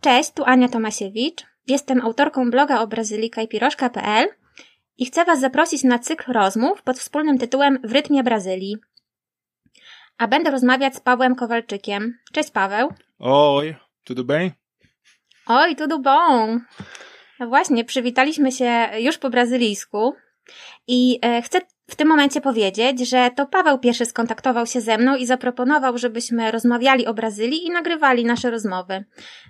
Cześć, tu Ania Tomasiewicz. Jestem autorką bloga o bazylika.pl i chcę Was zaprosić na cykl rozmów pod wspólnym tytułem W rytmie Brazylii. A będę rozmawiać z Pawłem Kowalczykiem. Cześć Paweł. Oj, tudo bem? Oj, tudo bom. No właśnie, przywitaliśmy się już po brazylijsku i e, chcę w tym momencie powiedzieć, że to Paweł pierwszy skontaktował się ze mną i zaproponował, żebyśmy rozmawiali o Brazylii i nagrywali nasze rozmowy.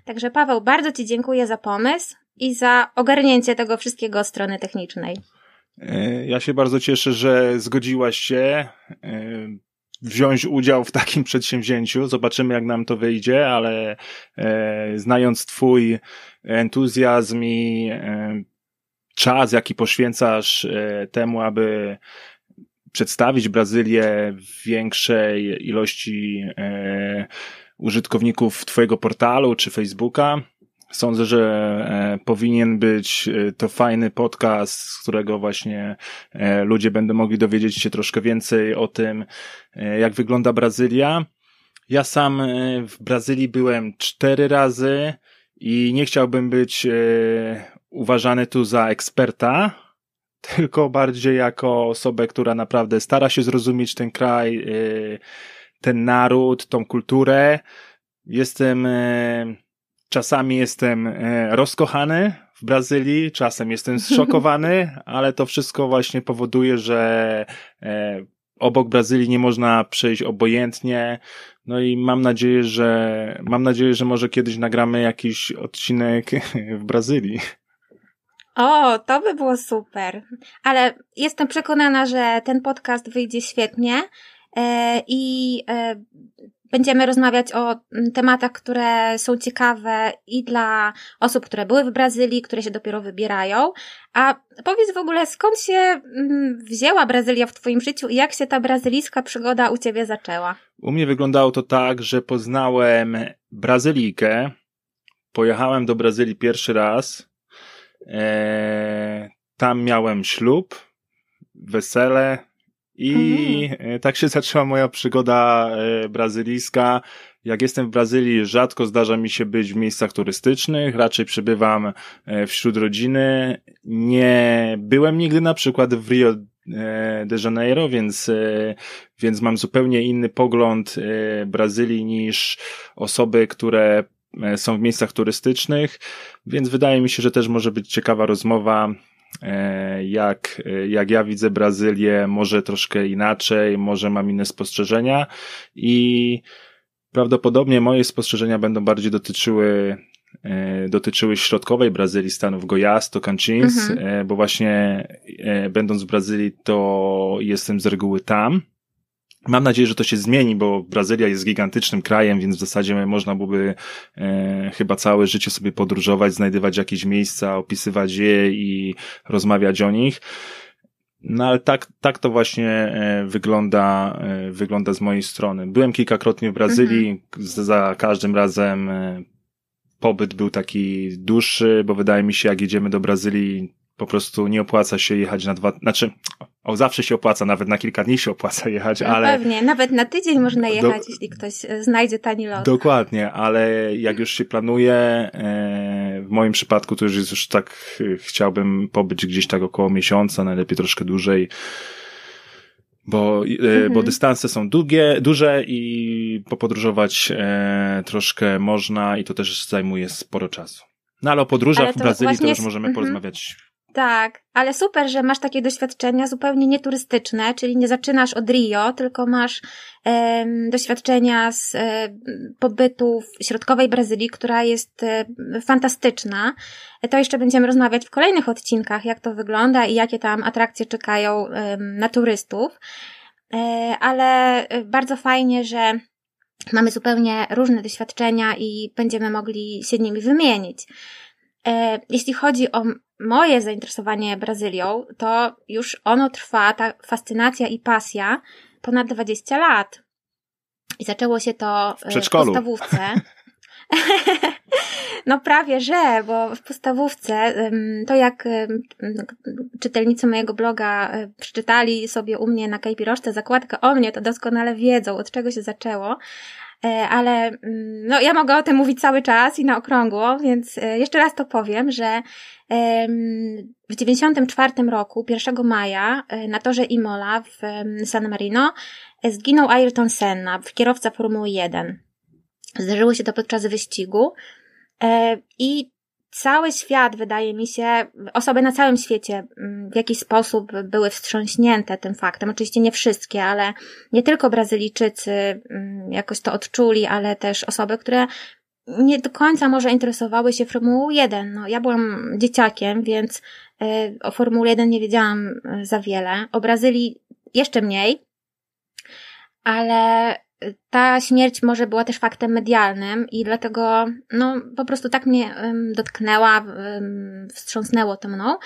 Także Paweł, bardzo Ci dziękuję za pomysł i za ogarnięcie tego wszystkiego strony technicznej. E, ja się bardzo cieszę, że zgodziłaś się e, wziąć udział w takim przedsięwzięciu. Zobaczymy, jak nam to wyjdzie, ale e, znając Twój entuzjazm i czas, jaki poświęcasz temu, aby przedstawić Brazylię w większej ilości użytkowników Twojego portalu czy Facebooka, Sądzę, że e, powinien być e, to fajny podcast, z którego właśnie e, ludzie będą mogli dowiedzieć się troszkę więcej o tym, jak wygląda Brazylia. Ja sam w Brazylii byłem cztery razy i nie chciałbym być uważany tu za eksperta, tylko bardziej jako osobę, która naprawdę stara się zrozumieć ten kraj, ten naród, tą kulturę. Jestem Czasami jestem e, rozkochany w Brazylii, czasem jestem zszokowany, ale to wszystko właśnie powoduje, że obok Brazylii nie można przejść obojętnie. No i mam nadzieję, że mam nadzieję, że może kiedyś nagramy jakiś odcinek w Brazylii. O, to by było super. Ale jestem przekonana, że ten podcast wyjdzie świetnie. E, I Będziemy rozmawiać o tematach, które są ciekawe i dla osób, które były w Brazylii, które się dopiero wybierają. A powiedz w ogóle, skąd się wzięła Brazylia w Twoim życiu i jak się ta brazylijska przygoda u Ciebie zaczęła? U mnie wyglądało to tak, że poznałem Brazylijkę. Pojechałem do Brazylii pierwszy raz. Eee, tam miałem ślub, wesele, i mhm. tak się zaczęła moja przygoda e, brazylijska. Jak jestem w Brazylii, rzadko zdarza mi się być w miejscach turystycznych, raczej przybywam e, wśród rodziny. Nie byłem nigdy na przykład w Rio de Janeiro, więc, więc mam zupełnie inny pogląd Brazylii niż osoby, które są w miejscach turystycznych, więc wydaje mi się, że też może być ciekawa rozmowa E, jak, e, jak ja widzę Brazylię, może troszkę inaczej, może mam inne spostrzeżenia i prawdopodobnie moje spostrzeżenia będą bardziej dotyczyły e, dotyczyły środkowej Brazylii, stanów Goiás, Tocantins, mhm. bo właśnie będąc w Brazylii to jestem z reguły tam, Mam nadzieję, że to się zmieni, bo Brazylia jest gigantycznym krajem, więc w zasadzie można byłoby e, chyba całe życie sobie podróżować, znajdywać jakieś miejsca, opisywać je i rozmawiać o nich. No ale tak, tak to właśnie e, wygląda, e, wygląda z mojej strony. Byłem kilkakrotnie w Brazylii, mhm. za każdym razem e, pobyt był taki dłuższy, bo wydaje mi się, jak jedziemy do Brazylii, po prostu nie opłaca się jechać na dwa, znaczy, o, zawsze się opłaca, nawet na kilka dni się opłaca jechać, no ale... Pewnie, nawet na tydzień można jechać, do... jeśli ktoś e, znajdzie tani lot. Dokładnie, ale jak już się planuje, e, w moim przypadku to już jest już tak, e, chciałbym pobyć gdzieś tak około miesiąca, najlepiej troszkę dłużej, bo, mhm. bo dystanse są długie, duże i popodróżować troszkę można i to też zajmuje sporo czasu. No ale o podróżach w Brazylii to już możemy mhm. porozmawiać tak, ale super, że masz takie doświadczenia zupełnie nieturystyczne, czyli nie zaczynasz od Rio, tylko masz e, doświadczenia z e, pobytu w środkowej Brazylii, która jest e, fantastyczna. To jeszcze będziemy rozmawiać w kolejnych odcinkach, jak to wygląda i jakie tam atrakcje czekają e, na turystów. E, ale bardzo fajnie, że mamy zupełnie różne doświadczenia i będziemy mogli się nimi wymienić. E, jeśli chodzi o moje zainteresowanie Brazylią, to już ono trwa, ta fascynacja i pasja, ponad 20 lat. I zaczęło się to w, w podstawówce. No prawie, że, bo w podstawówce to jak czytelnicy mojego bloga e, przeczytali sobie u mnie na Kajpiroszce zakładkę o mnie, to doskonale wiedzą, od czego się zaczęło. E, ale mm, no, ja mogę o tym mówić cały czas i na okrągło, więc e, jeszcze raz to powiem, że w 94 roku, 1 maja, na torze Imola w San Marino zginął Ayrton Senna, kierowca Formuły 1. Zdarzyło się to podczas wyścigu. E, I cały świat, wydaje mi się, osoby na całym świecie mm, w jakiś sposób były wstrząśnięte tym faktem. Oczywiście nie wszystkie, ale nie tylko Brazylijczycy mm, jakoś to odczuli, ale też osoby, które nie do końca może interesowały się Formułą 1. No, ja byłam dzieciakiem, więc e, o Formule 1 nie wiedziałam e, za wiele. O Brazylii jeszcze mniej, ale ta śmierć może była też faktem medialnym i dlatego, no, po prostu tak mnie um, dotknęła, um, wstrząsnęło to mną.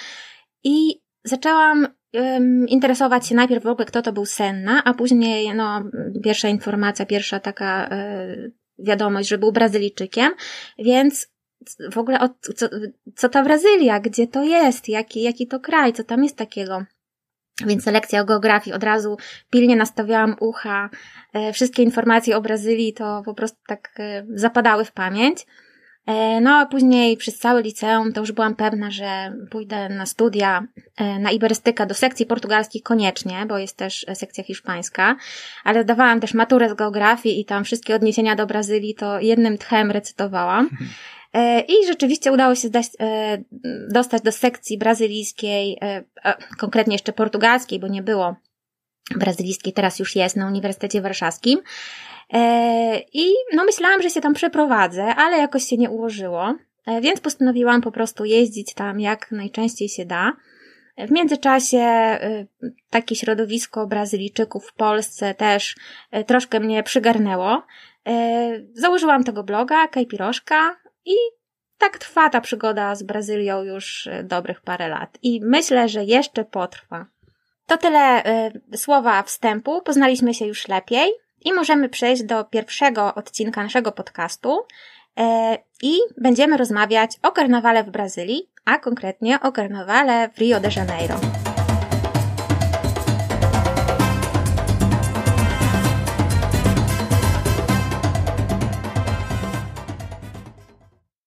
I zaczęłam um, interesować się najpierw w ogóle, kto to był Senna, a później, no, pierwsza informacja, pierwsza taka y, wiadomość, że był Brazylijczykiem, więc w ogóle o, co, co ta Brazylia, gdzie to jest, jaki, jaki to kraj, co tam jest takiego. Więc lekcja o geografii od razu pilnie nastawiałam ucha. E, wszystkie informacje o Brazylii to po prostu tak e, zapadały w pamięć. E, no a później przez całe liceum to już byłam pewna, że pójdę na studia na iberystykę do sekcji portugalskiej koniecznie, bo jest też sekcja hiszpańska, ale dawałam też maturę z geografii i tam wszystkie odniesienia do Brazylii to jednym tchem recytowałam. E, I rzeczywiście udało się zdać, e, dostać do sekcji brazylijskiej, e, konkretnie jeszcze portugalskiej, bo nie było brazylijskiej, teraz już jest na Uniwersytecie Warszawskim. I no myślałam, że się tam przeprowadzę, ale jakoś się nie ułożyło, więc postanowiłam po prostu jeździć tam jak najczęściej się da. W międzyczasie takie środowisko Brazylijczyków w Polsce też troszkę mnie przygarnęło. Założyłam tego bloga, Kajpiroszka, i tak trwa ta przygoda z Brazylią już e, dobrych parę lat. I myślę, że jeszcze potrwa. To tyle y, słowa wstępu. Poznaliśmy się już lepiej i możemy przejść do pierwszego odcinka naszego podcastu. Y, I będziemy rozmawiać o karnawale w Brazylii, a konkretnie o karnawale w Rio de Janeiro.